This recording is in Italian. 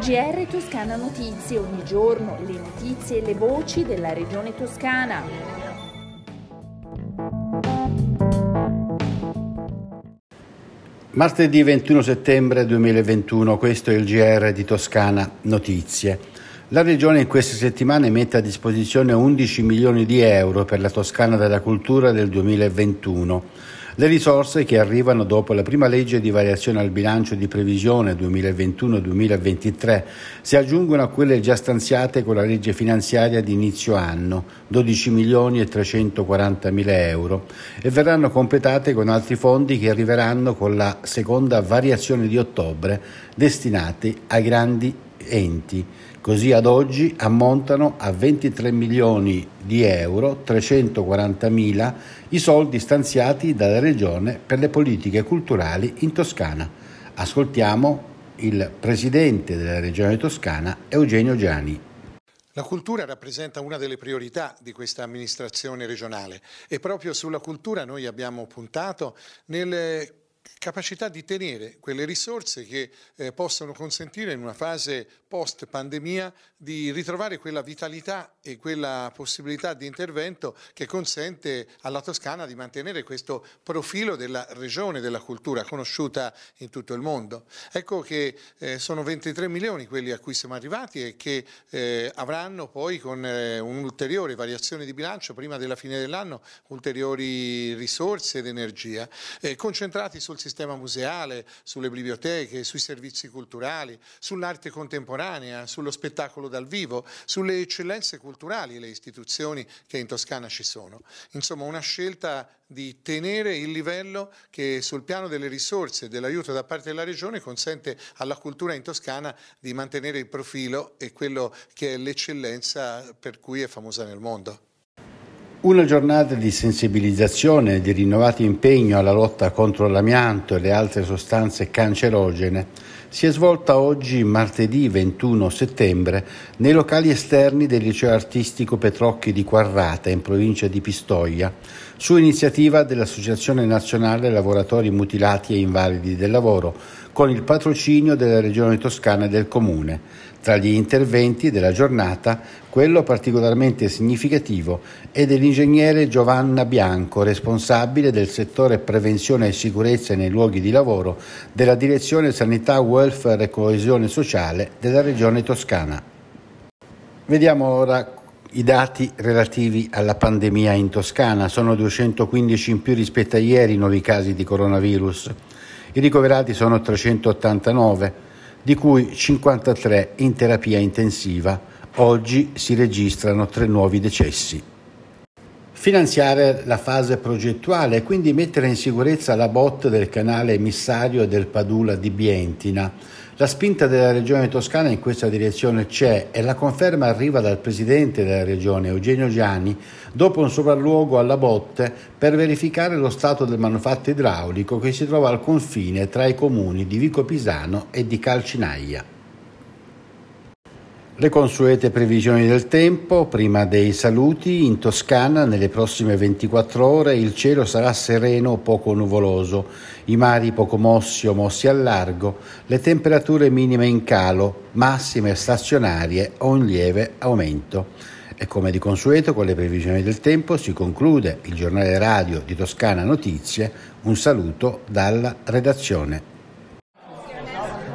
GR Toscana Notizie, ogni giorno le notizie e le voci della regione toscana. Martedì 21 settembre 2021, questo è il GR di Toscana Notizie. La Regione in queste settimane mette a disposizione 11 milioni di euro per la Toscana della Cultura del 2021 le risorse che arrivano dopo la prima legge di variazione al bilancio di previsione 2021-2023 si aggiungono a quelle già stanziate con la legge finanziaria di inizio anno, 12 milioni e 340 mila euro, e verranno completate con altri fondi che arriveranno con la seconda variazione di ottobre, destinati ai grandi enti. Così ad oggi ammontano a 23 milioni di euro, 340 mila, i soldi stanziati dalla Regione per le politiche culturali in Toscana. Ascoltiamo il Presidente della Regione Toscana, Eugenio Giani. La cultura rappresenta una delle priorità di questa amministrazione regionale e proprio sulla cultura noi abbiamo puntato nelle capacità di tenere quelle risorse che eh, possono consentire in una fase post pandemia di ritrovare quella vitalità e quella possibilità di intervento che consente alla Toscana di mantenere questo profilo della regione della cultura conosciuta in tutto il mondo. Ecco che eh, sono 23 milioni quelli a cui siamo arrivati e che eh, avranno poi con eh, un'ulteriore variazione di bilancio prima della fine dell'anno ulteriori risorse ed energia eh, concentrati sul sistema museale, sulle biblioteche, sui servizi culturali, sull'arte contemporanea, sullo spettacolo dal vivo, sulle eccellenze culturali e le istituzioni che in Toscana ci sono. Insomma una scelta di tenere il livello che sul piano delle risorse e dell'aiuto da parte della Regione consente alla cultura in Toscana di mantenere il profilo e quello che è l'eccellenza per cui è famosa nel mondo. Una giornata di sensibilizzazione e di rinnovato impegno alla lotta contro l'amianto e le altre sostanze cancerogene si è svolta oggi, martedì 21 settembre, nei locali esterni del liceo artistico Petrocchi di Quarrata, in provincia di Pistoia, su iniziativa dell'Associazione Nazionale Lavoratori Mutilati e Invalidi del Lavoro, con il patrocinio della Regione Toscana e del Comune. Tra gli interventi della giornata, quello particolarmente significativo è dell'ingegnere Giovanna Bianco, responsabile del settore prevenzione e sicurezza nei luoghi di lavoro della Direzione Sanità, Welfare e Coesione Sociale della Regione Toscana. Vediamo ora i dati relativi alla pandemia in Toscana. Sono 215 in più rispetto a ieri i nuovi casi di coronavirus. I ricoverati sono 389 di cui 53 in terapia intensiva. Oggi si registrano tre nuovi decessi. Finanziare la fase progettuale e quindi mettere in sicurezza la bot del canale emissario del Padula di Bientina la spinta della Regione Toscana in questa direzione c'è e la conferma arriva dal Presidente della Regione, Eugenio Gianni, dopo un sopralluogo alla botte per verificare lo stato del manufatto idraulico che si trova al confine tra i comuni di Vico Pisano e di Calcinaia. Le consuete previsioni del tempo, prima dei saluti, in Toscana nelle prossime 24 ore il cielo sarà sereno o poco nuvoloso, i mari poco mossi o mossi al largo, le temperature minime in calo, massime stazionarie o in lieve aumento. E come di consueto con le previsioni del tempo si conclude il giornale radio di Toscana Notizie. Un saluto dalla redazione.